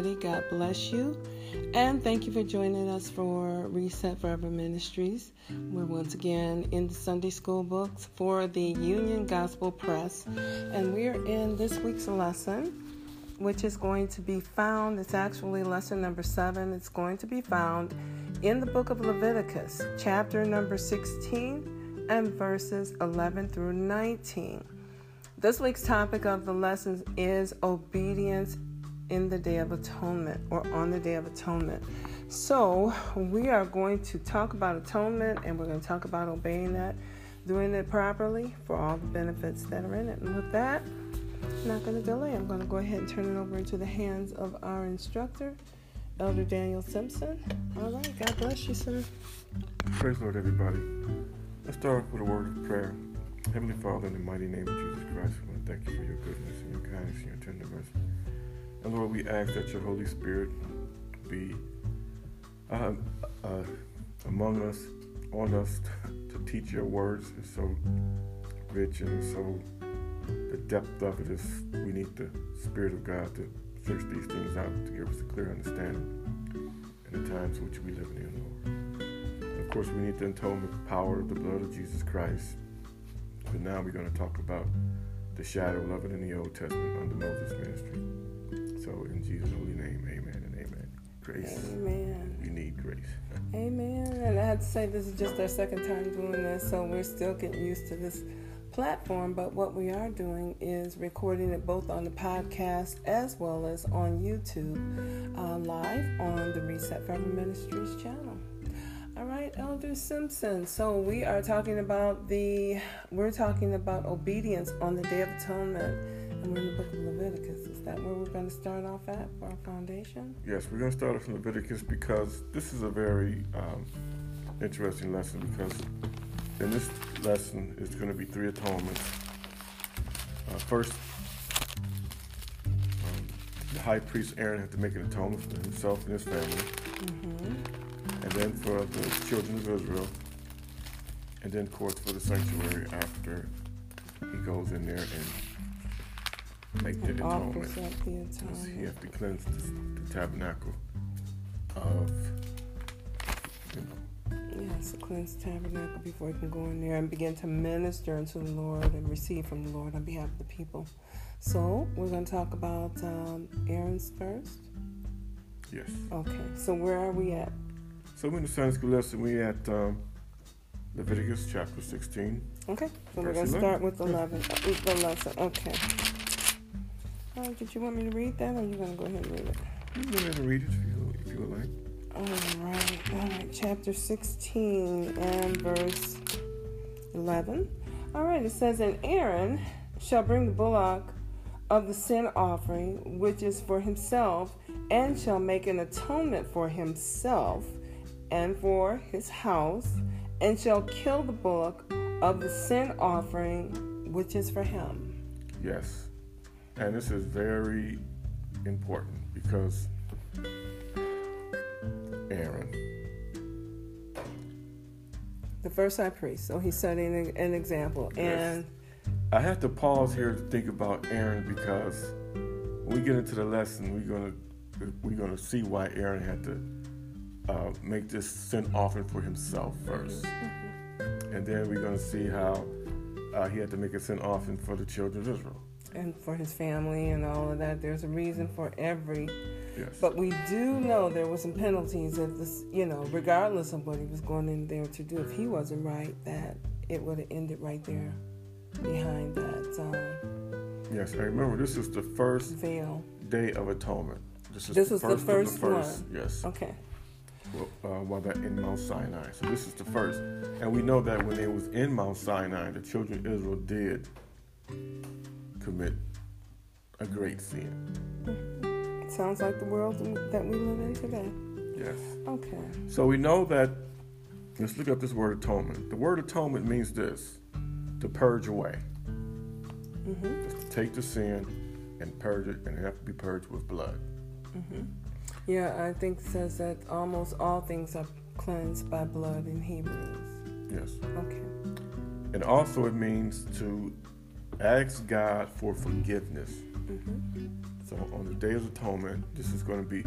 everybody. God bless you. And thank you for joining us for Reset Forever Ministries. We're once again in the Sunday school books for the Union Gospel Press. And we're in this week's lesson, which is going to be found, it's actually lesson number seven. It's going to be found in the book of Leviticus, chapter number 16 and verses 11 through 19. This week's topic of the lessons is obedience in the Day of Atonement or on the Day of Atonement. So, we are going to talk about atonement and we're going to talk about obeying that, doing it properly for all the benefits that are in it. And with that, I'm not going to delay. I'm going to go ahead and turn it over into the hands of our instructor, Elder Daniel Simpson. All right, God bless you, sir. Praise Lord, everybody. Let's start off with a word of prayer. Heavenly Father, in the mighty name of Jesus Christ, we want to thank you for your goodness and your kindness and your tenderness. And Lord, we ask that your Holy Spirit be uh, uh, among us, on us to teach your words. It's so rich and so the depth of it is we need the Spirit of God to search these things out to give us a clear understanding in the times which we live in, Lord. Of course, we need the atonement power of the blood of Jesus Christ but now we're going to talk about the shadow of it in the Old Testament under Moses' ministry. So in Jesus' holy name, amen and amen. Grace. Amen. You need grace. Amen. And I have to say, this is just our second time doing this, so we're still getting used to this platform. But what we are doing is recording it both on the podcast as well as on YouTube uh, live on the Reset Forever Ministries channel. All right, Elder Simpson. So we are talking about the we're talking about obedience on the Day of Atonement, and we're in the book of Leviticus. Is that where we're going to start off at for our foundation? Yes, we're going to start off in Leviticus because this is a very um, interesting lesson. Because in this lesson, it's going to be three atonements. Uh, first, um, the high priest Aaron had to make an atonement for himself and his family. Mm-hmm and then for the children of Israel, and then, of course, for the sanctuary after he goes in there and make the atonement. Atonement. He has to cleanse the, the tabernacle of, you know. Yes, cleanse the tabernacle before he can go in there and begin to minister unto the Lord and receive from the Lord on behalf of the people. So we're going to talk about um, Aaron's first. Yes. Okay. So where are we at? So we're in the Sunday school lesson, We're at um, Leviticus chapter 16. Okay, so we're going to start with 11, uh, the lesson. Okay. Uh, did you want me to read that, or are you going to go ahead and read it? You can go ahead and read it if you, if you would like. All right, all right. Chapter 16 and verse 11. All right, it says, And Aaron shall bring the bullock of the sin offering, which is for himself, and shall make an atonement for himself and for his house, and shall kill the bullock of the sin offering which is for him. Yes. And this is very important because Aaron. The first high priest. So he's setting an example. Yes. And I have to pause here to think about Aaron because when we get into the lesson, we're gonna we're gonna see why Aaron had to uh, make this sin offering for himself 1st mm-hmm. And then we're going to see how uh, he had to make a sin offering for the children of Israel. And for his family and all of that. There's a reason for every. Yes. But we do know there were some penalties if this, you know, regardless of what he was going in there to do, if he wasn't right, that it would have ended right there behind that. Um, yes, I remember this is the first veil day of atonement. This is, this the, first the first, the first one. Yes. Okay uh, while they're in Mount Sinai. So this is the first. And we know that when they was in Mount Sinai, the children of Israel did commit a great sin. It sounds like the world that we live in today. Yes. Okay. So we know that, let's look up this word atonement. The word atonement means this to purge away. Mm-hmm. To take the sin and purge it, and it have to be purged with blood. Mm-hmm. Yeah, I think it says that almost all things are cleansed by blood in Hebrews. Yes. Okay. And also, it means to ask God for forgiveness. Mm-hmm. So on the Day of Atonement, this is going to be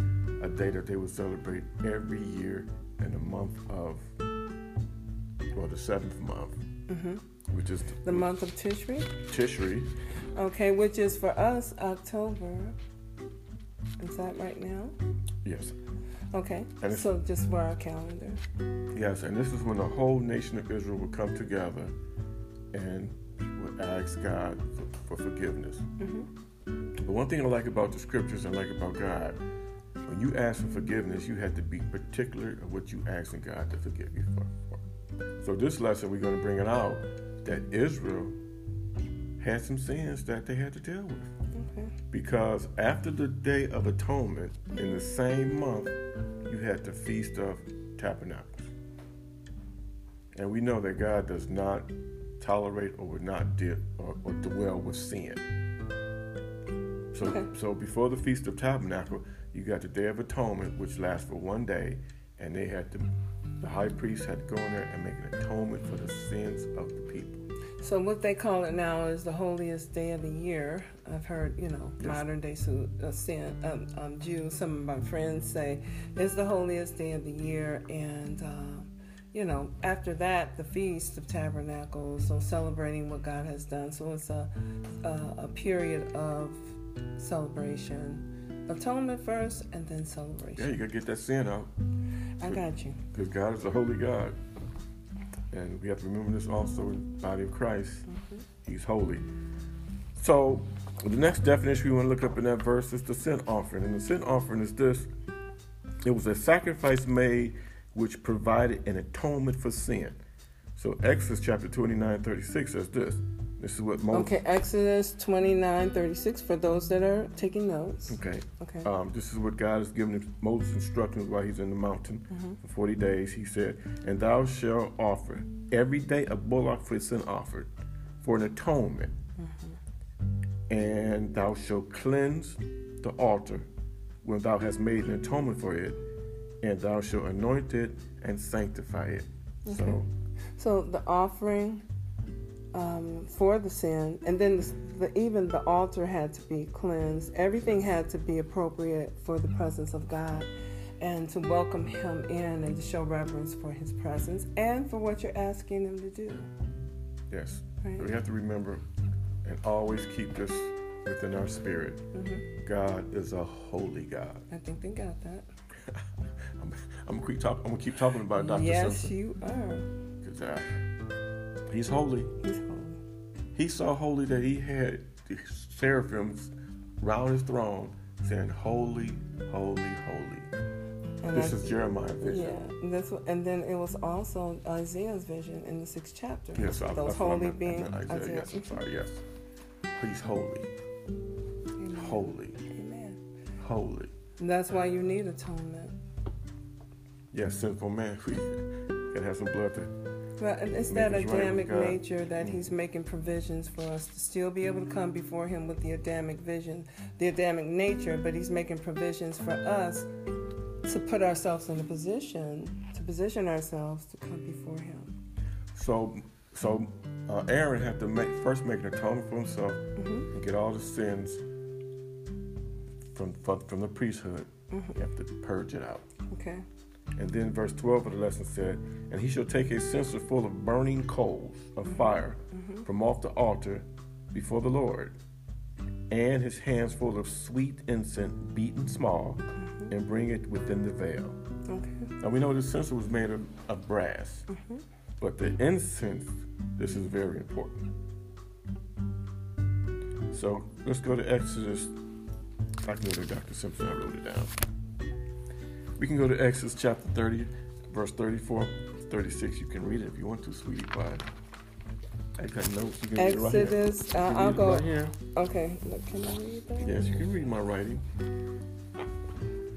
a day that they will celebrate every year in the month of, well, the seventh month, hmm which is The month of Tishri. Tishri. Okay, which is for us October. Is that right now? Yes, Okay. So just for our calendar. yes, and this is when the whole nation of Israel will come together and will ask God for, for forgiveness. hmm But one thing I like about the scriptures and like about God, when you ask for forgiveness, you have to be particular of what you asking God to forgive you for. So this lesson we're going to bring it out that Israel had some sins that they had to deal with. Okay. Because after the Day of Atonement, in the same month, you had the Feast of Tabernacles. And we know that God does not tolerate or would not deal or, or dwell with sin. So, Okay. so before the Feast of Tabernacle, you got the Day of Atonement, which lasts for one day, and they had to, the high priest had to go in there and make an atonement for the sins of the people. So what they call it now is the holiest day of the year. I've heard, you know, Yes. modern day Su- uh, sin, um, um, Jews. Some of my friends say it's the holiest day of the year, and um, you know, after that, the feast of tabernacles. So celebrating what God has done. So it's a a, a period of celebration, atonement first, and then celebration. Yeah, you got to get that sin out. I got you. Because God is a holy God. And we have to remember this also in the body of Christ. Mm-hmm. He's holy. So the next definition we want to look up in that verse is the sin offering. And the sin offering is this it was a sacrifice made which provided an atonement for sin. So Exodus chapter 29, 36 says this. This is what Moses Okay, Exodus twenty nine thirty six for those that are taking notes. Okay. Okay. Um, this is what God has given Moses instructions while he's in the mountain Mhm. for 40 days. He said, And thou shalt offer every day a bullock for sin offered for an atonement. And thou shalt cleanse the altar when thou hast made an atonement for it, and thou shalt anoint it and sanctify it. Okay. So, So the offering um, for the sin, and then the, the, even the altar had to be cleansed. Everything had to be appropriate for the presence of God, and to welcome Him in and to show reverence for His presence and for what you're asking Him to do. yes, Right. we have to remember and always keep this within our spirit. hmm God is a holy God. I think they got that. I'm, I'm gonna keep talking. I'm gonna keep talking about Dr. yes, Simpson you are. 'cause, uh, he's holy. He's holy. He's so holy that he had the seraphims round his throne saying, "Holy, holy, holy." And This I- is Jeremiah's vision. Yeah, and that's and then it was also Isaiah's vision in the sixth chapter. Yes, I, those I holy meant. I meant Isaiah. Yes, I'm sorry. Yes, he's holy, Amen. holy, Amen. holy. And that's why you need atonement. Yes, sinful man. We gotta have some blood to. Well, it's that right Adamic God. nature that He's making provisions for us to still be able to come before Him with the Adamic vision, the Adamic nature, but He's making provisions for us to put ourselves in a position, to position ourselves to come before Him. So, so uh, Aaron had to make first make an atonement for himself hmm and get all the sins from from, the priesthood. hmm You have to purge it out. Okay. And then verse 12 of the lesson said, And he shall take a censer full of burning coals of fire hmm from off the altar before the Lord, and his hands full of sweet incense beaten small, hmm and bring it within the veil. Okay. Now we know the censer was made of, of brass, hmm but the incense, this is very important. So let's go to Exodus. I can go to Dr. Simpson, I wrote it down. We can go to Exodus chapter 30, verse 34, 36. You can read it if you want to, sweetie pie. I got notes. You can read it right here. Exodus. Uh, I'll go. Right here. Okay. Look, Can I read that? Yes, you can read my writing.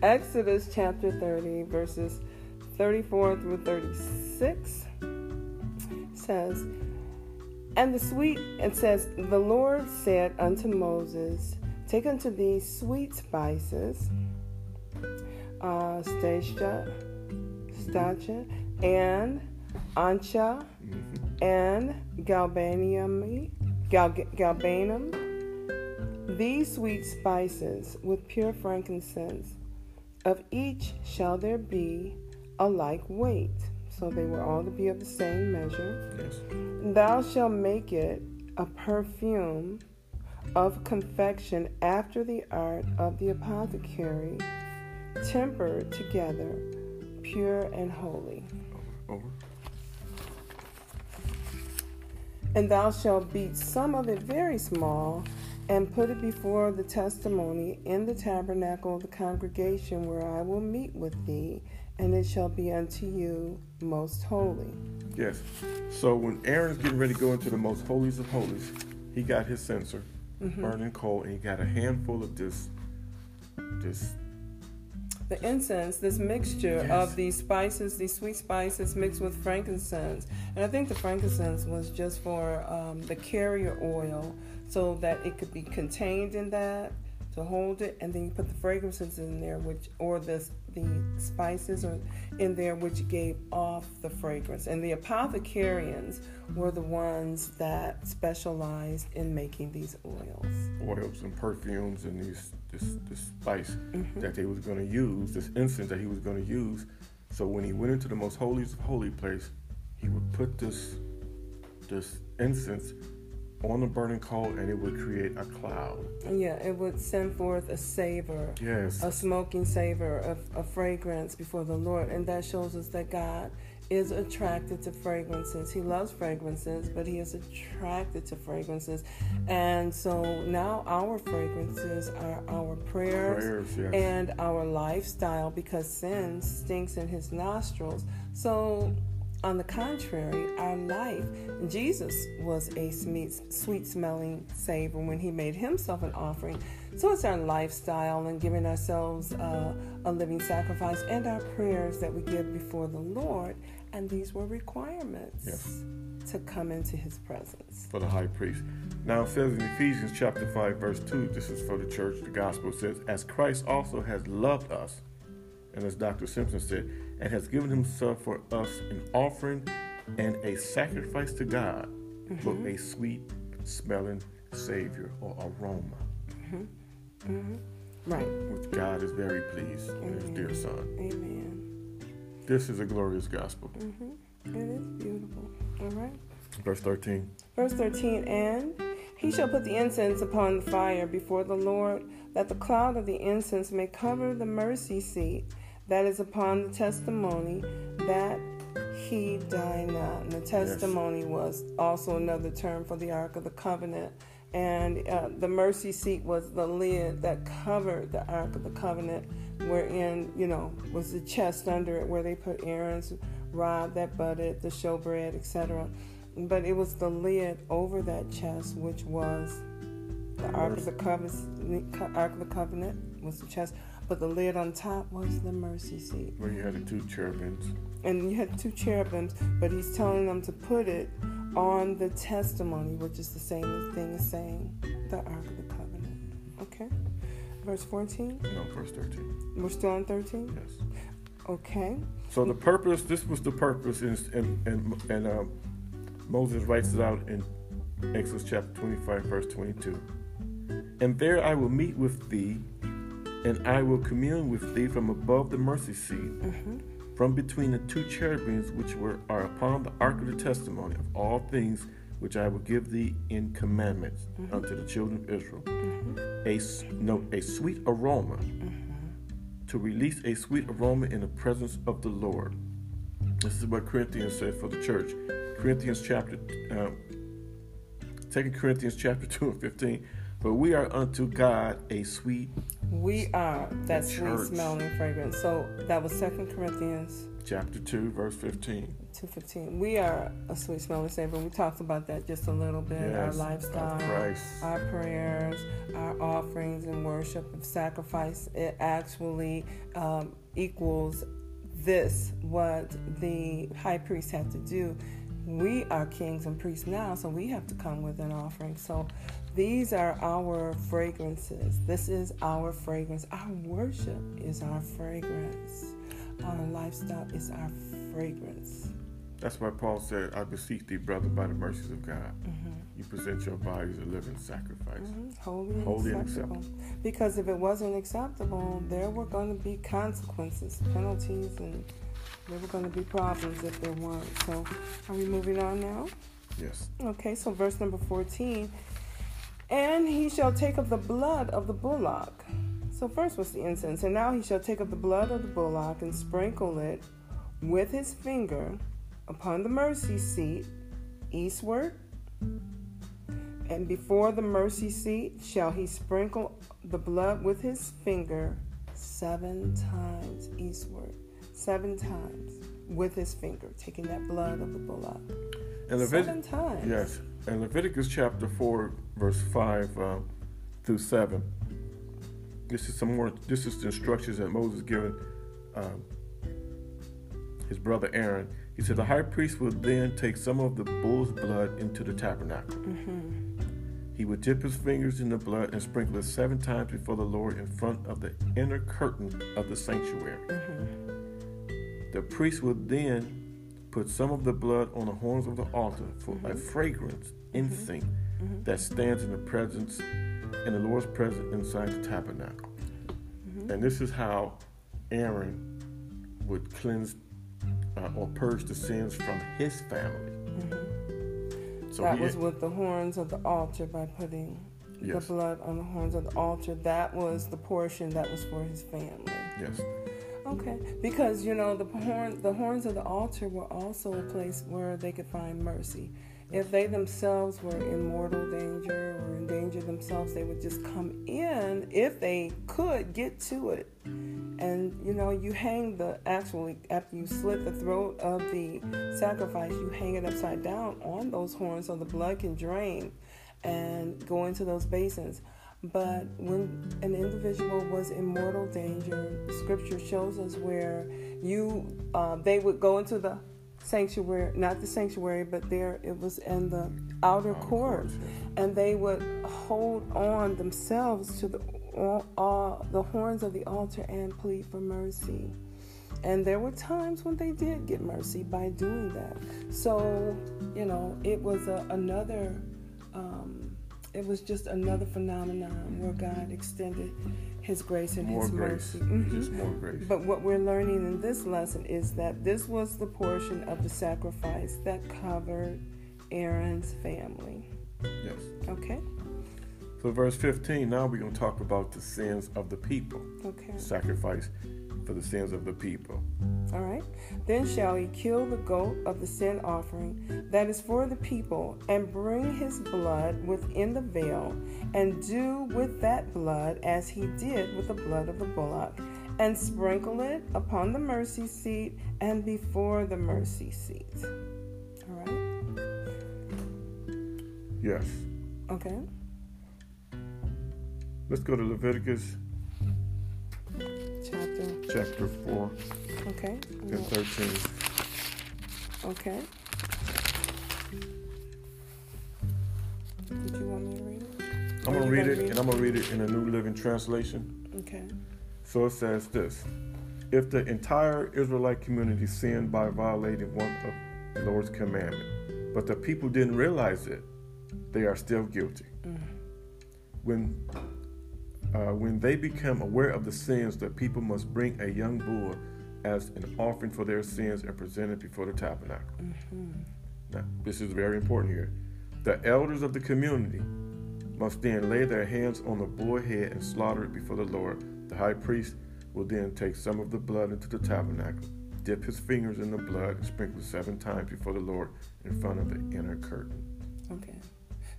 Exodus chapter 30, verses 34 through 36 says, And the sweet, it says, The Lord said unto Moses, Take unto thee sweet spices, uh, stacia, stacia, and ancha, and galbanum, gal, galbanum, These sweet spices with pure frankincense, of each shall there be a like weight. So they were all to be of the same measure. Yes. Thou shalt make it a perfume of confection after the art of the apothecary, tempered together, pure and holy. Over. And thou shalt beat some of it very small, and put it before the testimony in the tabernacle of the congregation where I will meet with thee, and it shall be unto you most holy. Yes. So when Aaron's getting ready to go into the most holies of holies, he got his censer, mm-hmm. burning coal, and he got a handful of this, this The incense, this mixture Yes. of these spices, these sweet spices mixed with frankincense. And I think the frankincense was just for um, the carrier oil so that it could be contained in that to hold it. And then you put the fragrances in there, which, or the, the spices or in there, which gave off the fragrance. And the apothecarians were the ones that specialized in making these oils. oils and perfumes and these this this spice mm-hmm. that they was going to use, this incense that he was going to use. So when he went into the most holiest of holy place, he would put this this incense on the burning coal, and it would create a cloud. Yeah, it would send forth a savor. Yes. a smoking savor of, of fragrance before the Lord. And that shows us that God is attracted to fragrances. He loves fragrances, but He is attracted to fragrances. And so now our fragrances are our prayers, Prayers, yes. and our lifestyle because sin stinks in His nostrils. So, on the contrary, our life, Jesus was a sweet, sweet smelling savor when he made himself an offering. So it's our lifestyle and giving ourselves uh, a living sacrifice and our prayers that we give before the Lord. And these were requirements Yes. to come into his presence. for the high priest. Now it says in Ephesians chapter 5, verse 2, this is for the church, the gospel says, As Christ also has loved us, and as Dr. Simpson said, and has given himself for us an offering and a sacrifice to God for mm-hmm. a sweet smelling Savior or aroma, mm-hmm. Mm-hmm. Right. which God is very pleased with his dear Son. Amen. This is a glorious gospel. It is beautiful. All right. Verse 13. Verse 13 And he shall put the incense upon the fire before the Lord, that the cloud of the incense may cover the mercy seat that is upon the testimony, that he died not. And the testimony was also another term for the Ark of the Covenant. And uh, the mercy seat was the lid that covered the Ark of the Covenant, wherein, you know, was the chest under it where they put Aaron's rod that budded, the showbread, etc but it was the lid over that chest, which was the Ark of the Covenant. Ark of the Covenant was the chest, but the lid on top was the mercy seat. Where you had the two cherubims. And you had two cherubims, but he's telling them to put it on the testimony, which is the same thing as saying the Ark of the Covenant. Okay? Verse 14. No, verse 13. We're still on 13? Yes. Okay. So the purpose, this was the purpose, and and and, and uh, Moses writes it out in Exodus chapter 25, verse 22. And there I will meet with thee, and I will commune with thee from above the mercy seat, from between the two cherubims which were are upon the ark of the testimony of all things which I will give thee in commandments mm-hmm. unto the children of Israel. Mm-hmm. A s- no, a sweet aroma mm-hmm. to release a sweet aroma in the presence of the Lord. This is what Corinthians said for the church. Corinthians chapter, uh, 2 Corinthians chapter 2 and 15. But we are unto God a sweet, We are that sweet smelling fragrance. So that was Second Corinthians chapter 2, verse 15. 215. We are a sweet smelling savor. We talked about that just a little bit. our lifestyle, our prayers, our offerings and worship of sacrifice. It actually um, equals this what the high priest had to do. We are kings and priests now, so we have to come with an offering. So these are our fragrances. This is our fragrance. Our worship is our fragrance. Our lifestyle is our fragrance. That's why Paul said, I beseech thee, brother, by the mercies of God. Mm-hmm. You present your bodies a living sacrifice. Mm-hmm. Holy, and, Holy and acceptable. acceptable. Because if it wasn't acceptable, there were going to be consequences, penalties, and there were going to be problems if there weren't. So, are we moving on now? Yes. Okay, so verse number 14. And he shall take of the blood of the bullock. So, first was the incense. And now he shall take of the blood of the bullock and sprinkle it with his finger upon the mercy seat eastward. And before the mercy seat shall he sprinkle the blood with his finger seven times eastward. Seven times with his finger, taking that blood of the bullock. And Seven times. yes. And Leviticus chapter 4, verse 5 uh, through 7. This is some more, this is the instructions that Moses given um, his brother Aaron. He said, The high priest would then take some of the bull's blood into the tabernacle. Mm-hmm. He would dip his fingers in the blood and sprinkle it seven times before the Lord in front of the inner curtain of the sanctuary. Mm-hmm. The priest would then put some of the blood on the horns of the altar for a Mhm. fragrance incense Mhm. that stands in the presence in the Lord's presence inside the tabernacle. Mhm. And this is how Aaron would cleanse uh, or purge the sins from his family. Mhm. So that was with the horns of the altar by putting yes, the blood on the horns of the altar. That was the portion that was for his family. yes, Okay, because you know the horn, the horns of the altar were also a place where they could find mercy. If they themselves were in mortal danger or in danger themselves, they would just come in if they could get to it. And you know, you hang the actually after you slit the throat of the sacrifice, you hang it upside down on those horns so the blood can drain and go into those basins. But when an individual was in mortal danger, Scripture shows us where you uh, they would go into the sanctuary, not the sanctuary, but there it was in the outer court, and they would hold on themselves to the uh, the horns of the altar and plead for mercy. And there were times when they did get mercy by doing that. So, you know, it was a, another, um, it was just another phenomenon where God extended His grace and more His grace, mercy. Mhm. just more grace. But what we're learning in this lesson is that this was the portion of the sacrifice that covered Aaron's family. yes. Okay? So verse 15. Now we're going to talk about the sins of the people. Okay. Sacrifice for the sins of the people. All right. Then shall he kill the goat of the sin offering that is for the people, and bring his blood within the veil, and do with that blood as he did with the blood of the bullock, and sprinkle it upon the mercy seat and before the mercy seat. All right. Yes. Okay. Let's go to Leviticus Chapter. chapter 4 Okay. and 13. Okay. Did you want me to read it? I'm gonna read gonna it and I'm going to read it in a New Living Translation. Okay. So it says this If the entire Israelite community sinned by violating one of the Lord's commandment, but the people didn't realize it, they are still guilty. Mm. When uh, when they become aware of the sins, the people must bring a young bull as an offering for their sins and present it before the tabernacle. Mhm. Now, this is very important here. The elders of the community must then lay their hands on the bull head and slaughter it before the Lord. The high priest will then take some of the blood into the tabernacle, dip his fingers in the blood, and sprinkle seven times before the Lord in front of the inner curtain.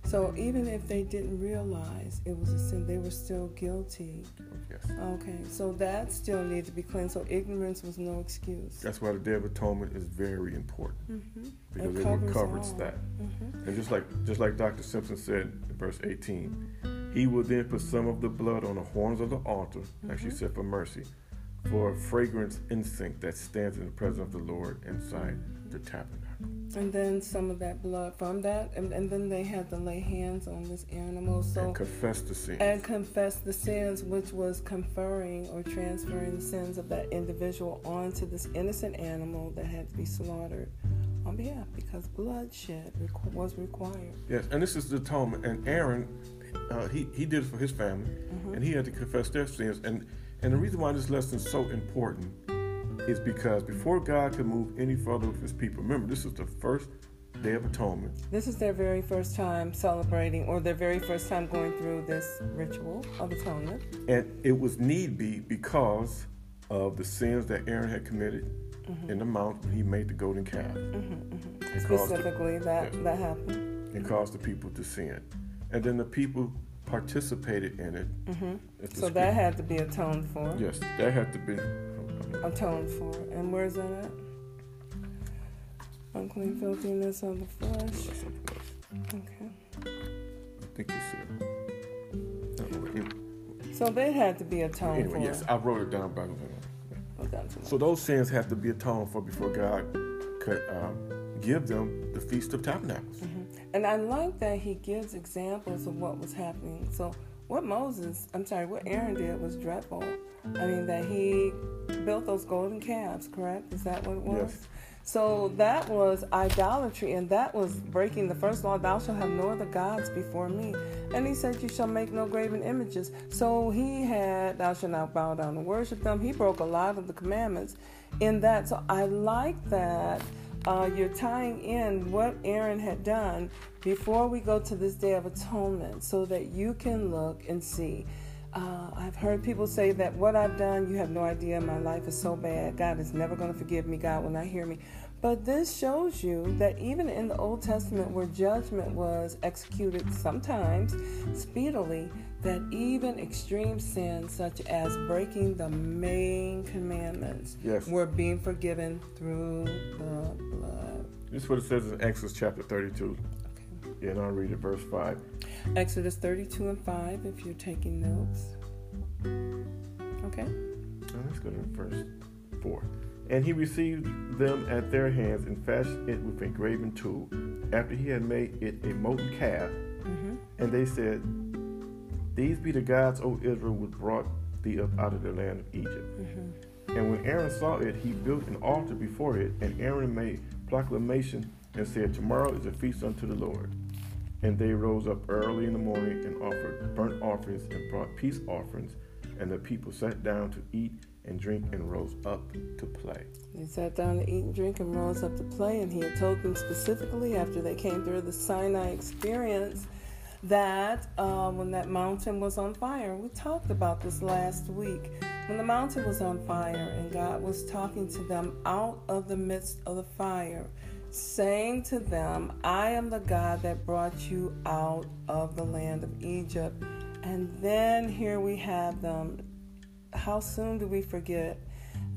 So even if they didn't realize it was a sin, they were still guilty. Yes. Okay. So that still needed to be cleansed. So ignorance was no excuse. That's why the Day of Atonement is very important Mm-hmm. because It it, covers all. that. Mm-hmm. And just like just like Dr. Simpson said in verse 18, he will then put some of the blood on the horns of the altar, like she said, for mercy, for a fragrance incense that stands in the presence of the Lord inside the tabernacle. And then some of that blood from that, and, and then they had to lay hands on this animal. So and confess the sin. and confess the sins, which was conferring or transferring the sins of that individual onto this innocent animal that had to be slaughtered on behalf because bloodshed was required. Yes, and this is the atonement. And Aaron, uh, he he did it for his family, mm-hmm. and he had to confess their sins. And and the reason why this lesson is so important is because before God could move any further with His people, remember this is the first Day of Atonement. This is their very first time celebrating, or their very first time going through this ritual of atonement. And it was need be because of the sins that Aaron had committed mm-hmm. in the mount when he made the golden calf. Mm-hmm, mm-hmm. Specifically, the, that yes, that happened. It caused the people to sin, and then the people participated in it. Mm-hmm. So that had to be atoned for. Yes, that had to be atoned for. And where's that at? Unclean filthiness of the flesh. Okay. I think you said. So they had to be atoned anyway, for. Yes, I wrote it down by. So those sins have to be atoned for before God could um, give them the Feast of Tabernacles. Mm-hmm. And I like that he gives examples of what was happening. So what Moses, I'm sorry, what Aaron did was dreadful. I mean, that he built those golden calves, correct? Is that what it was? Yes. So that was idolatry, and that was breaking the first law Thou shalt have no other gods before me. And he said, You shall make no graven images. So he had, Thou shalt not bow down and worship them. He broke a lot of the commandments in that. So I like that uh, you're tying in what Aaron had done before we go to this day of atonement so that you can look and see. Uh, I've heard people say that what I've done, you have no idea. My life is so bad. God is never going to forgive me. God will not hear me. But this shows you that even in the Old Testament, where judgment was executed sometimes speedily, that even extreme sins such as breaking the main commandments yes. were being forgiven through the blood. This is what it says in Exodus chapter 32. Okay. Yeah, and I'll read it, verse 5. Exodus 32 and 5, if you're taking notes. Okay. Now let's go to verse 4. And he received them at their hands and fashioned it with a graven tool, after he had made it a molten calf. Mm-hmm. And they said, These be the gods, O Israel, which brought thee up out of the land of Egypt. Mm-hmm. And when Aaron saw it, he built an altar before it, and Aaron made proclamation and said, Tomorrow is a feast unto the Lord. And they rose up early in the morning and offered burnt offerings and brought peace offerings. And the people sat down to eat and drink and rose up to play. They sat down to eat and drink and rose up to play. And he had told them specifically after they came through the Sinai experience that uh, when that mountain was on fire, we talked about this last week. When the mountain was on fire and God was talking to them out of the midst of the fire, saying to them, I am the God that brought you out of the land of Egypt. And then here we have them. How soon do we forget?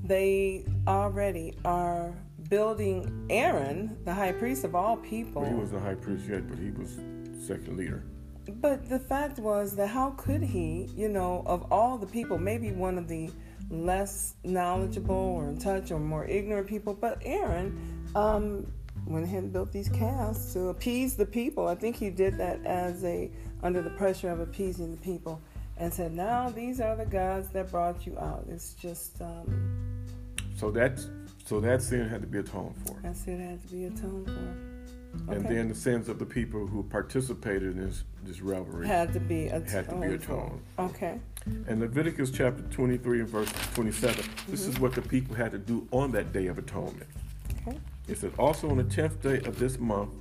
They already are building Aaron, the high priest of all people. Well, he was the high priest yet, but he was second leader. But the fact was that how could he, you know, of all the people, maybe one of the less knowledgeable or in touch or more ignorant people, but Aaron um, went ahead and built these calves to appease the people. I think he did that as a under the pressure of appeasing the people, and said, "Now these are the gods that brought you out." It's just. Um, so that's so that sin had to be atoned for. That sin had to be atoned for. Okay. And then the sins of the people who participated in this, this revelry had to be atoned. Had to be atoned. Okay. And Leviticus chapter 23 and verse 27, mm-hmm. this is what the people had to do on that day of atonement. Okay. It says, also on the tenth day of this month,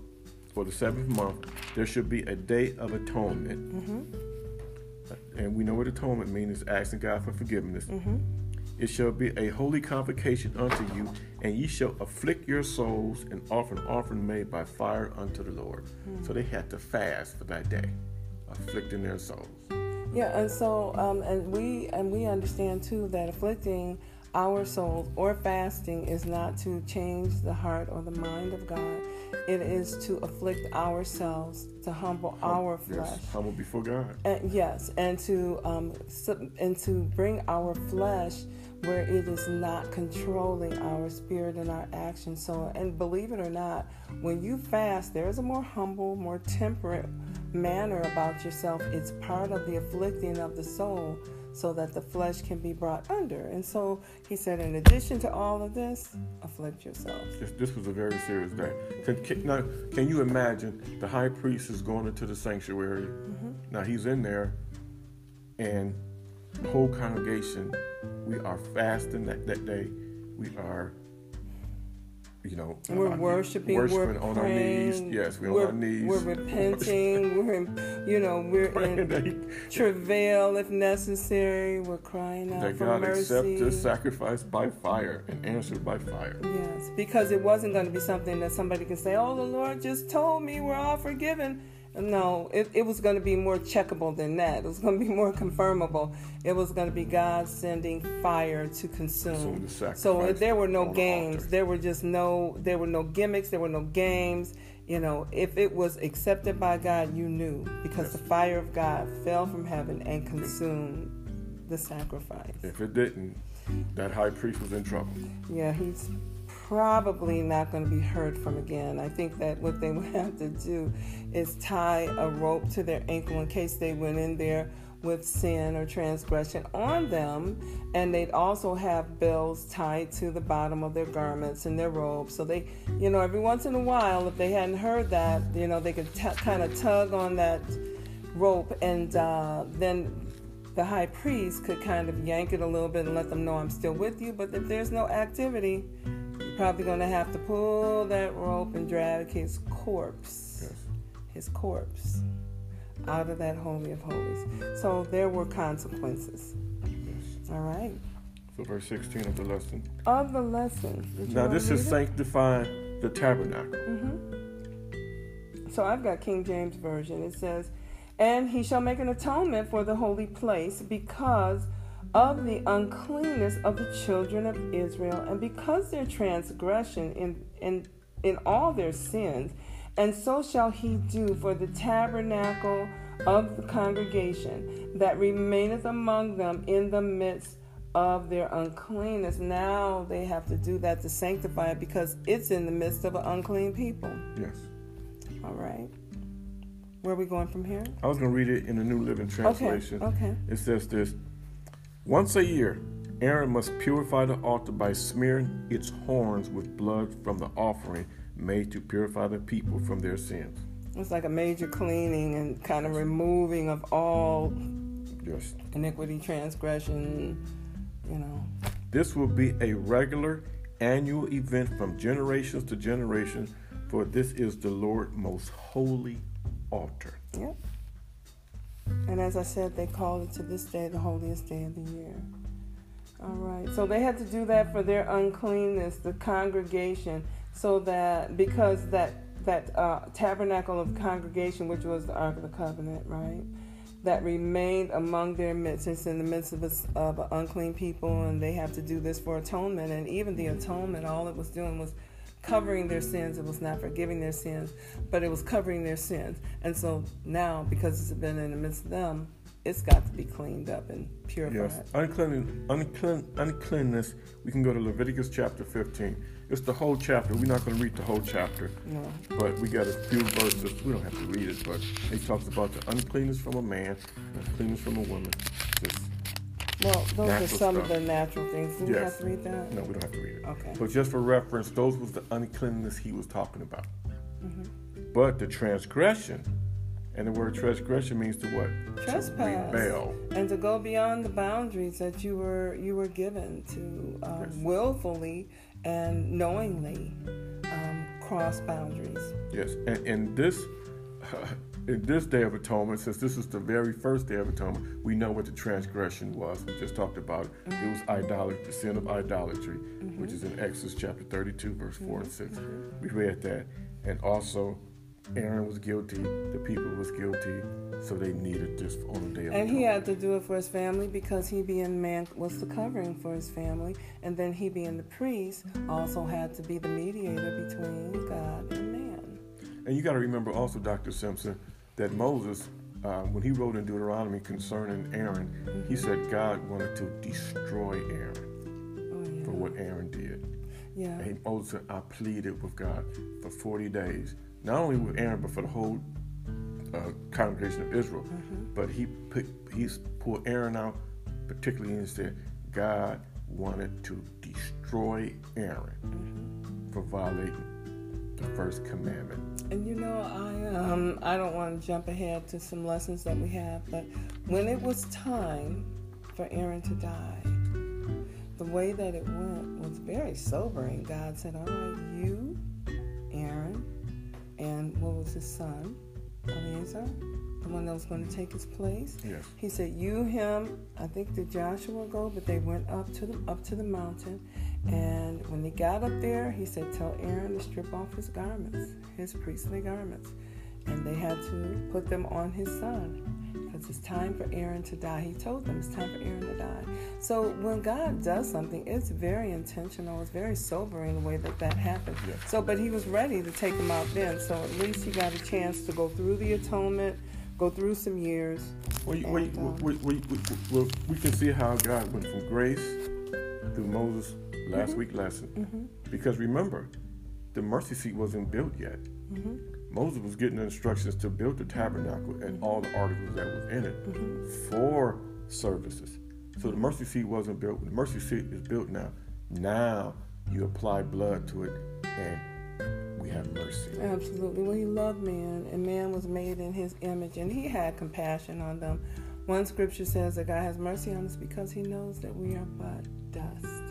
for the seventh month, there should be a day of atonement. Mm-hmm. And we know what atonement means is asking God for forgiveness. It shall be a holy convocation unto you, and ye shall afflict your souls and offer an offering made by fire unto the Lord. Mm-hmm. So they had to fast for that day, afflicting their souls. Yeah, and so um, and we and we understand too that afflicting our souls or fasting is not to change the heart or the mind of God. It is to afflict ourselves, to humble our flesh, yes, humble before God. And, yes, and to um, and to bring our flesh where it is not controlling our spirit and our actions. So, and believe it or not, when you fast, there's a more humble, more temperate manner about yourself. It's part of the afflicting of the soul so that the flesh can be brought under. And so he said, in addition to all of this, afflict yourselves. This, this was a very serious day. Can, can, now, can you imagine the high priest is going into the sanctuary? Mm-hmm. Now he's in there, and the whole congregation, we are fasting that, that day. We are you know, we're worshiping, worshiping we're on praying, our knees. Yes, we're, we're on our knees. We're repenting. we're, in, you know, we're in travail if necessary. We're crying out that for God mercy. accept this sacrifice by fire and answered by fire. Yes, because it wasn't going to be something that somebody can say, "Oh, the Lord just told me we're all forgiven." No, it, it was going to be more checkable than that. It was going to be more confirmable. It was going to be God sending fire to consume. So, uh, so there were no games. There were just no. There were no gimmicks. There were no games. You know, if it was accepted by God, you knew because yes. the fire of God fell from heaven and consumed the sacrifice. If it didn't, that high priest was in trouble. Yeah, he's probably not going to be heard from again. I think that what they would have to do is tie a rope to their ankle in case they went in there with sin or transgression on them. And they'd also have bells tied to the bottom of their garments and their robes. So they, you know, every once in a while, if they hadn't heard that, you know, they could t- kind of tug on that rope and uh, then the high priest could kind of yank it a little bit and let them know I'm still with you. But if there's no activity, probably going to have to pull that rope and drag his corpse, yes. his corpse, out of that holy of holies. So there were consequences. Yes. All right. So verse 16 of the lesson. Of the lesson. Now this is sanctifying the tabernacle. Mm-hmm. So I've got King James version. It says, "And he shall make an atonement for the holy place because." Of the uncleanness of the children of Israel, and because their transgression in, in, in all their sins, and so shall he do for the tabernacle of the congregation that remaineth among them in the midst of their uncleanness. Now they have to do that to sanctify it because it's in the midst of an unclean people. Yes. All right. Where are we going from here? I was going to read it in the New Living Translation. Okay. okay. It says this once a year, Aaron must purify the altar by smearing its horns with blood from the offering made to purify the people from their sins. It's like a major cleaning and kind of removing of all yes. iniquity, transgression, you know. This will be a regular annual event from generations to generation, for this is the Lord most holy altar. Yep. And as I said, they called it to this day the holiest day of the year. All right. So they had to do that for their uncleanness, the congregation, so that because that that uh, tabernacle of congregation, which was the Ark of the Covenant, right, that remained among their midst. It's in the midst of, of unclean people, and they have to do this for atonement. And even the atonement, all it was doing was covering their sins. It was not forgiving their sins, but it was covering their sins. And so now, because it's been in the midst of them, it's got to be cleaned up and purified. Yes, unclean, unclean, uncleanness. We can go to Leviticus chapter 15. It's the whole chapter. We're not going to read the whole chapter. No. But we got a few verses. We don't have to read it, but it talks about the uncleanness from a man, uncleanness from a woman. Just well, those are some stuff. of the natural things. Do we yes. have to read that? No, we don't have to read it. Okay. But just for reference, those was the uncleanness he was talking about. Mm-hmm. But the transgression, and the word transgression means to what? Trespass. To rebel. And to go beyond the boundaries that you were you were given to um, willfully and knowingly um, cross boundaries. Yes, and, and this. In this Day of Atonement, since this is the very first Day of Atonement, we know what the transgression was. We just talked about it. Mm-hmm. It was idolatry, the sin of idolatry, mm-hmm. which is in Exodus chapter 32, verse 4 and 6. Mm-hmm. We read that. And also, Aaron was guilty, the people was guilty, so they needed this on the day of And he had to do it for his family because he being man was the covering for his family, and then he being the priest also had to be the mediator between God and man. And you got to remember also, Dr. Simpson, that Moses, uh, when he wrote in Deuteronomy concerning Aaron, he said God wanted to destroy Aaron oh, yeah. for what Aaron did. Yeah. And he, Moses said, I pleaded with God for 40 days, not only with Aaron, but for the whole uh, congregation of Israel. Mm-hmm. But he put, he's pulled Aaron out particularly in said God wanted to destroy Aaron mm-hmm. for violating the first commandment. And you know, I um I don't want to jump ahead to some lessons that we have, but when it was time for Aaron to die, the way that it went was very sobering. God said, "All right, you, Aaron, and what was his son, Eleazar, the one that was going to take his place. Yes. He said, "You, him. I think did Joshua go, but they went up to the up to the mountain, and when they got up there, he said, "Tell Aaron to strip off his garments, his priestly garments, and they had to put them on his son." Because it's time for Aaron to die. He told them it's time for Aaron to die. So when God does something, it's very intentional. It's very sobering the way that that happened. Yes. So, but he was ready to take them out then. So at least he got a chance to go through the atonement, go through some years. Well, you, and, um, we, we, we, we, we, can see how God went from grace through Moses' last mm-hmm. week lesson. Mm-hmm. Because remember, the mercy seat wasn't built yet. Mm-hmm. Moses was getting instructions to build the tabernacle and mm-hmm. all the articles that was in it mm-hmm. for services. So the mercy seat wasn't built. The mercy seat is built now. Now you apply blood to it and have mercy. Absolutely. Well, he loved man, and man was made in his image, and he had compassion on them. One scripture says that God has mercy on us because he knows that we are but dust.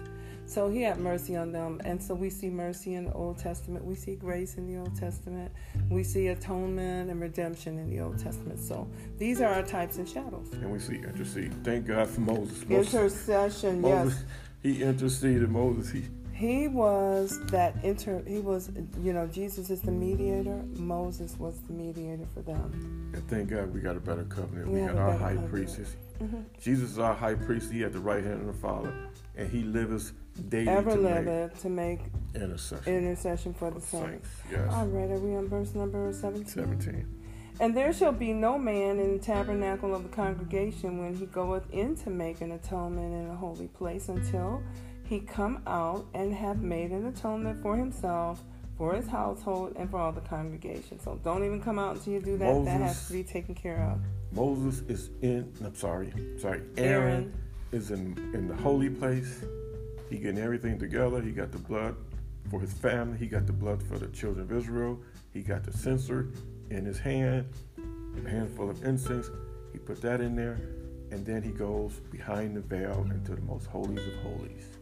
So he had mercy on them. And so we see mercy in the Old Testament. We see grace in the Old Testament. We see atonement and redemption in the Old Testament. So these are our types and shadows. And we see intercede. Thank God for Moses. Moses Intercession, Moses, yes. He interceded. Moses, he he was that inter he was you know jesus is the mediator moses was the mediator for them. And thank god we got a better covenant. We, we got our high priest mm-hmm. jesus is our high priest. He at the right hand of the father. And he lives daily ever to liveth make to make intercession intercession for the saints, saints. yes. All right are we on verse number 17 17 and there shall be no man in the tabernacle of the congregation when he goeth in to make an atonement in a holy place until he come out and have made an atonement for himself, for his household, and for all the congregation. So don't even come out until you do that. Moses, that has to be taken care of. Moses is in. I'm sorry. Sorry. Aaron, Aaron is in in the holy place. He getting everything together. He got the blood for his family. He got the blood for the children of Israel. He got the censer in his hand, a handful of incense. He put that in there, and then he goes behind the veil into the most holies of holies.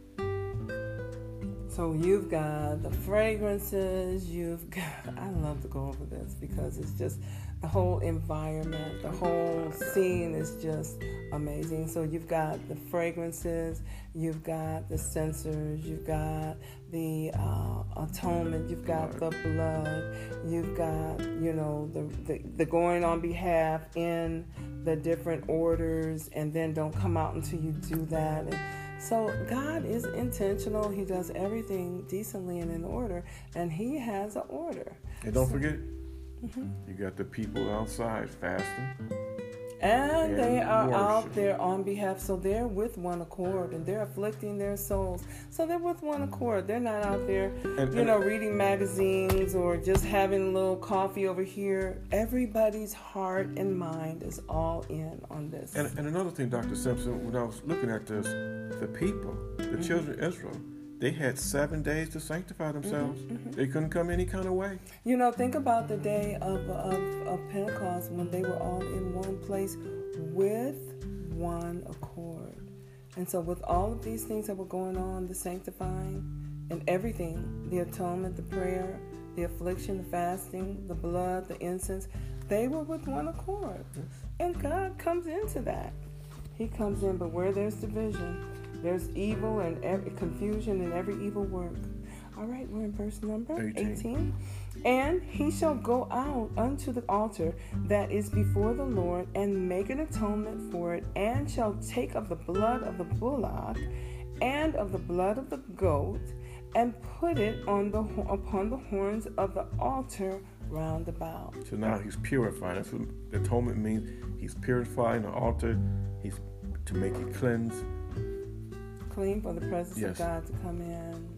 So you've got the fragrances, you've got, I love to go over this because it's just the whole environment, the whole scene is just amazing. So you've got the fragrances, you've got the censers, you've got the uh, atonement, you've got the blood, you've got, you know, the, the, the going on behalf in the different orders, and then don't come out until you do that. And, so God is intentional. He does everything decently and in order, and He has an order. And don't so, forget, mm-hmm. you got the people outside fasting. And, and they are worship. out there on behalf, so they're with one accord and they're afflicting their souls. So they're with one accord. They're not out there, and, you and, know, reading magazines or just having a little coffee over here. Everybody's heart and mind is all in on this. And, and another thing, Dr. Simpson, when I was looking at this, the people, the mm-hmm. children of Israel, they had seven days to sanctify themselves. Mm-hmm, mm-hmm. They couldn't come any kind of way. You know, think about the day of, of, of Pentecost when they were all in one place with one accord. And so, with all of these things that were going on, the sanctifying and everything the atonement, the prayer, the affliction, the fasting, the blood, the incense they were with one accord. Yes. And God comes into that. He comes in, but where there's division, there's evil and every, confusion and every evil work. All right, we're in verse number 18. 18. And he shall go out unto the altar that is before the Lord and make an atonement for it, and shall take of the blood of the bullock and of the blood of the goat, and put it on the upon the horns of the altar round about. So now he's purifying. That's what atonement means. He's purifying the altar. He's to make it cleanse clean for the presence yes. of God to come in.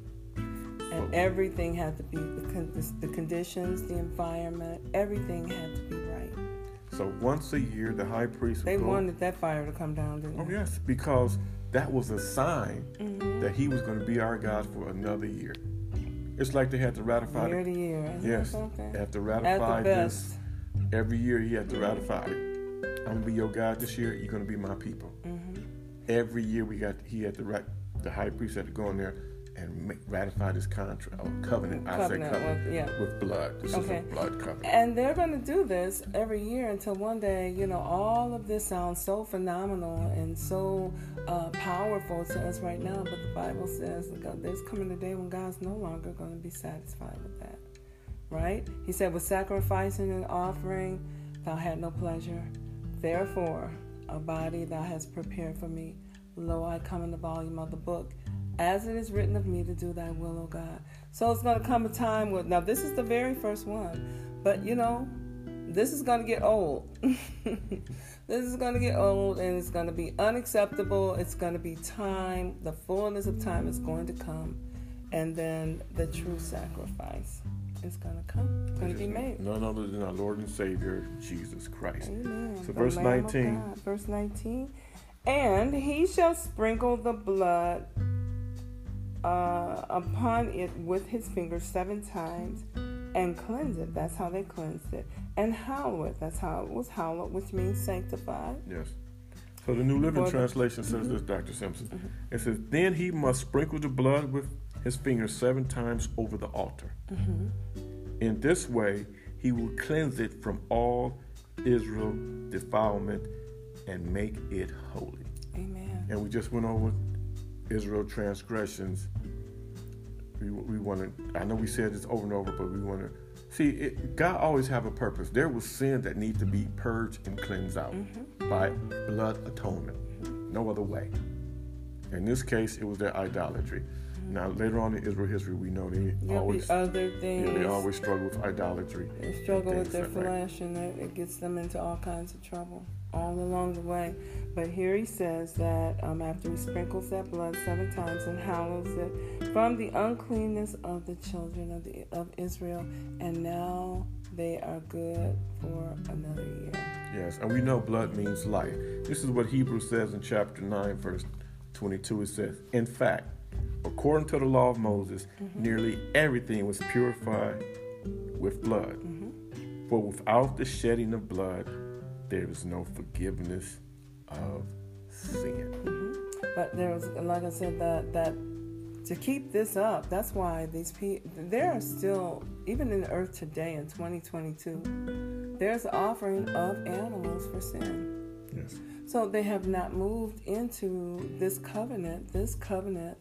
And everything had to be the, the, the conditions, the environment, everything had to be right. So once a year, the high priest. They go, wanted that fire to come down, didn't Oh they? yes, because that was a sign Mm-hmm. that He was going to be our God for another year. It's like they had to ratify. Year the- to year. Isn't yes, they have to ratify this every year. He had to ratify it. I'm gonna be your God this year. You're gonna be my people. Every year we got. He had to. Rat, the high priest had to go in there and make, ratify this contract or covenant. I say Covenant, covenant with- yeah. with blood. This Okay. is a blood covenant. And they're going to do this every year until one day, you know, all of this sounds so phenomenal and so uh, powerful to us right now. But the Bible says God- there's coming a day when God's no longer going to be satisfied with that. Right? He said, with sacrificing and offering, thou had no pleasure. Therefore, a body thou hast prepared for me. Lo, I come in the volume of the book. As it is written of me to do thy will, O God. So it's going to come a time with, now this is the very first one, but you know, this is going to get old. this is going to get old and it's going to be unacceptable. It's going to be time, the fullness of time is going to come, and then the true sacrifice going to come. It's to be made. None other than our Lord and Savior Jesus Christ. Amen. So The verse Lamb 19. Verse 19. And he shall sprinkle the blood uh, upon it with his fingers seven times and cleanse it. That's how they cleansed it. And hallow it. That's how it was hallowed, which means sanctified. Yes. So the New Living Translation says this, Dr. Simpson. It says, Then he must sprinkle the blood with his fingers seven times over the altar. Mm-hmm. In this way, he will cleanse it from all Israel defilement and make it holy. Amen. And we just went over Israel transgressions. We, we want to, I know we said this over and over, but we want to see it, God always have a purpose. There was sin that need to be purged and cleansed out mm-hmm. by blood atonement. No other way. In this case, it was their idolatry. Now, later on in Israel history, we know they There'll always, other yeah, they always struggle with idolatry. They struggle with their flesh and it, it gets them into all kinds of trouble all along the way. But here he says that um, after he sprinkles that blood seven times and hallows it from the uncleanness of the children of, the, of Israel, and now they are good for another year. Yes, and we know blood means life. This is what Hebrews says in chapter 9, verse 22. It says, In fact, according to the law of Moses, nearly everything was purified with blood. For without the shedding of blood, there is no forgiveness of sin. But there was, like I said, that that to keep this up, that's why these people there are still even in the earth today in 2022. There's offering of animals for sin. Yes. So they have not moved into this covenant, this covenant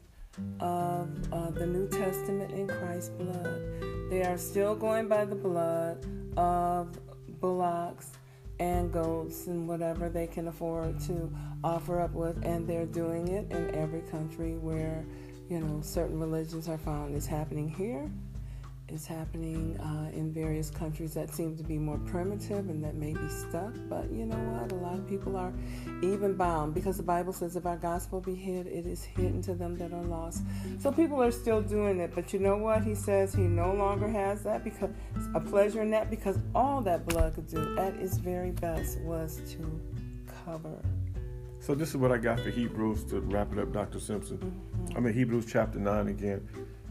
of uh, the New Testament in Christ's blood. They are still going by the blood of bullocks and goats and whatever they can afford to offer up with, and they're doing it in every country where you know certain religions are found. It's happening here. It's happening uh, in various countries that seem to be more primitive and that may be stuck. But you know what? A lot of people are even bound because the Bible says if our gospel be hid, it is hidden to them that are lost. So people are still doing it. But you know what? He says he no longer has that because a pleasure in that because all that blood could do at its very best was to cover. So this is what I got for Hebrews to wrap it up, Dr. Simpson. I'm in Hebrews chapter 9 again.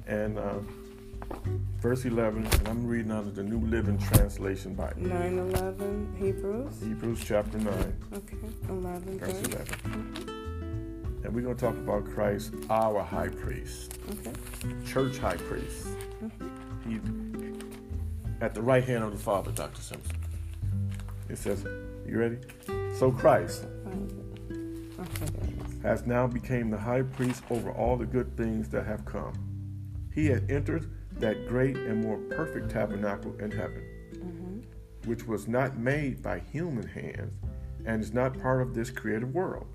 And uh, verse 11, and I'm reading out of the New Living Translation Bible. 9 11 Hebrews. Hebrews chapter 9, Okay, 11 verse verse. 11. Mm-hmm. And we're going to talk about Christ, our high priest, Okay. church high priest. Mm-hmm. He at the right hand of the Father, Dr. Simpson. It says, you ready? So Christ Okay, there it is. has now became the high priest over all the good things that have come. He had entered that great and more perfect tabernacle in heaven, mm-hmm. which was not made by human hands and is not part of this created world.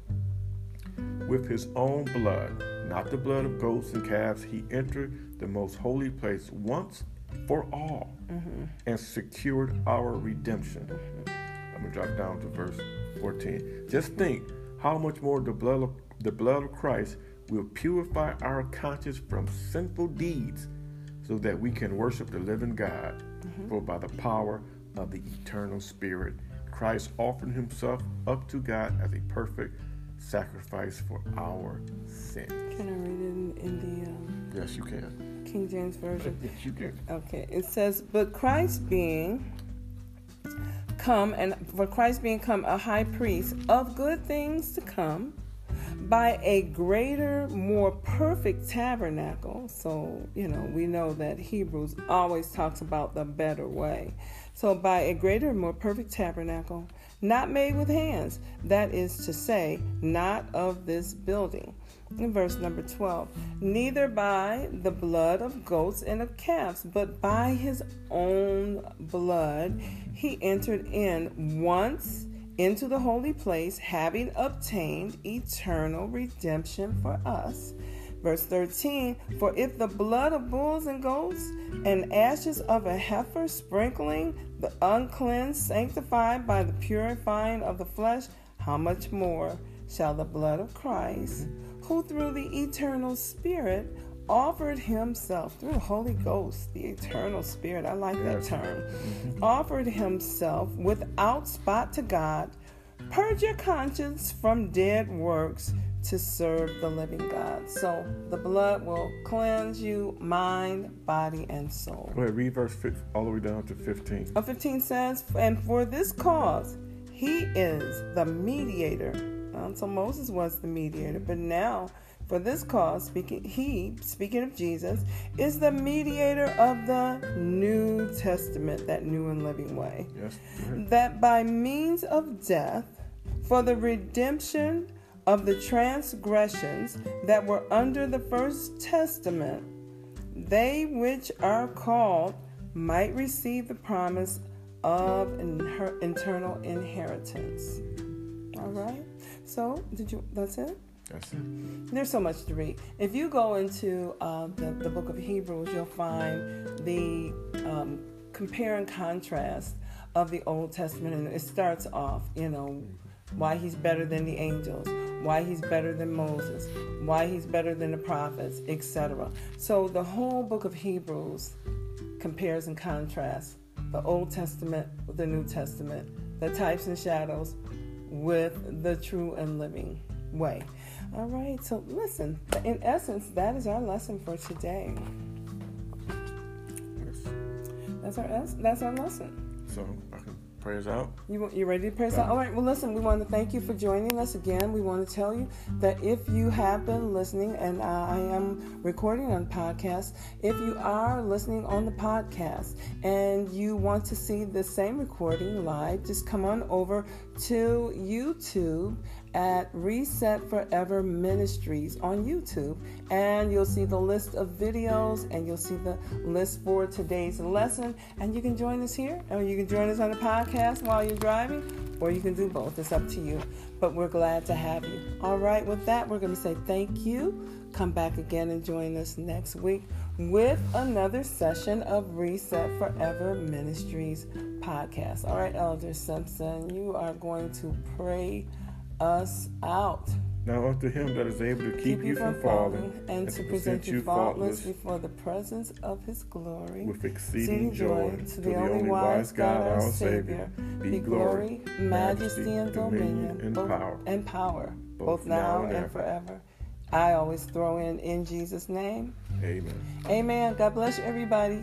With his own blood, not the blood of goats and calves, he entered the most holy place once for all mm-hmm. and secured our redemption. Mm-hmm. I'm gonna drop down to verse 14. Just think how much more the blood of the blood of Christ will purify our conscience from sinful deeds so that we can worship the living God. For by the power of the eternal Spirit, Christ offered himself up to God as a perfect sacrifice for our sins. Can I read it in, in the um, Yes, you can. King James Version? Yes, you can. Okay, it says, But Christ being come, and for Christ being come a high priest of good things to come, by a greater, more perfect tabernacle. So, you know, we know that Hebrews always talks about the better way. So, by a greater, more perfect tabernacle, not made with hands, that is to say, not of this building. In verse number 12, neither by the blood of goats and of calves, but by his own blood, he entered in once into the holy place, having obtained eternal redemption for us. Verse 13 For if the blood of bulls and goats and ashes of a heifer sprinkling the uncleansed sanctified by the purifying of the flesh, how much more shall the blood of Christ, who through the eternal Spirit offered himself through the Holy Ghost, the eternal Spirit, I like that term, offered himself without spot to God, purge your conscience from dead works to serve the living God. So the blood will cleanse you, mind, body, and soul. Go ahead, read verse 5, all the way down to 15. Uh, 15 says, And for this cause he is the mediator. So Moses was the mediator, but now for this cause, speaking he, speaking of Jesus, is the mediator of the New Testament, that new and living way. Yes. That by means of death, for the redemption of the transgressions that were under the first testament, they which are called might receive the promise of inher- eternal inheritance. All right. So, did you? That's it. That's it. There's so much to read. If you go into uh, the, the book of Hebrews, you'll find the um, compare and contrast of the Old Testament. And it starts off, you know, why he's better than the angels, why he's better than Moses, why he's better than the prophets, etc. So the whole book of Hebrews compares and contrasts the Old Testament with the New Testament, the types and shadows with the true and living way. All right, so listen, in essence, that is our lesson for today. Yes. That's our that's our lesson. So I can pray us out. You you ready to praise? All right. Well, listen. We want to thank you for joining us again. We want to tell you that if you have been listening, and uh, I am recording on podcast, if you are listening on the podcast and you want to see the same recording live, just come on over to YouTube at Reset Forever Ministries on YouTube, and you'll see the list of videos and you'll see the list for today's lesson. And you can join us here, or you can join us on the podcast while you're driving, or you can do both. It's up to you. But we're glad to have you. All right, with that, we're going to say thank you. Come back again and join us next week with another session of Reset Forever Ministries podcast. All right, Elder Simpson, you are going to pray us out. Now unto him that is able to keep, you from falling and, to present you faultless before the presence of his glory with exceeding joy to the only wise God our Savior be glory, majesty, and dominion and both- power, and power both now and forever. I always throw in in Jesus' name. Amen. Amen. God bless you, everybody.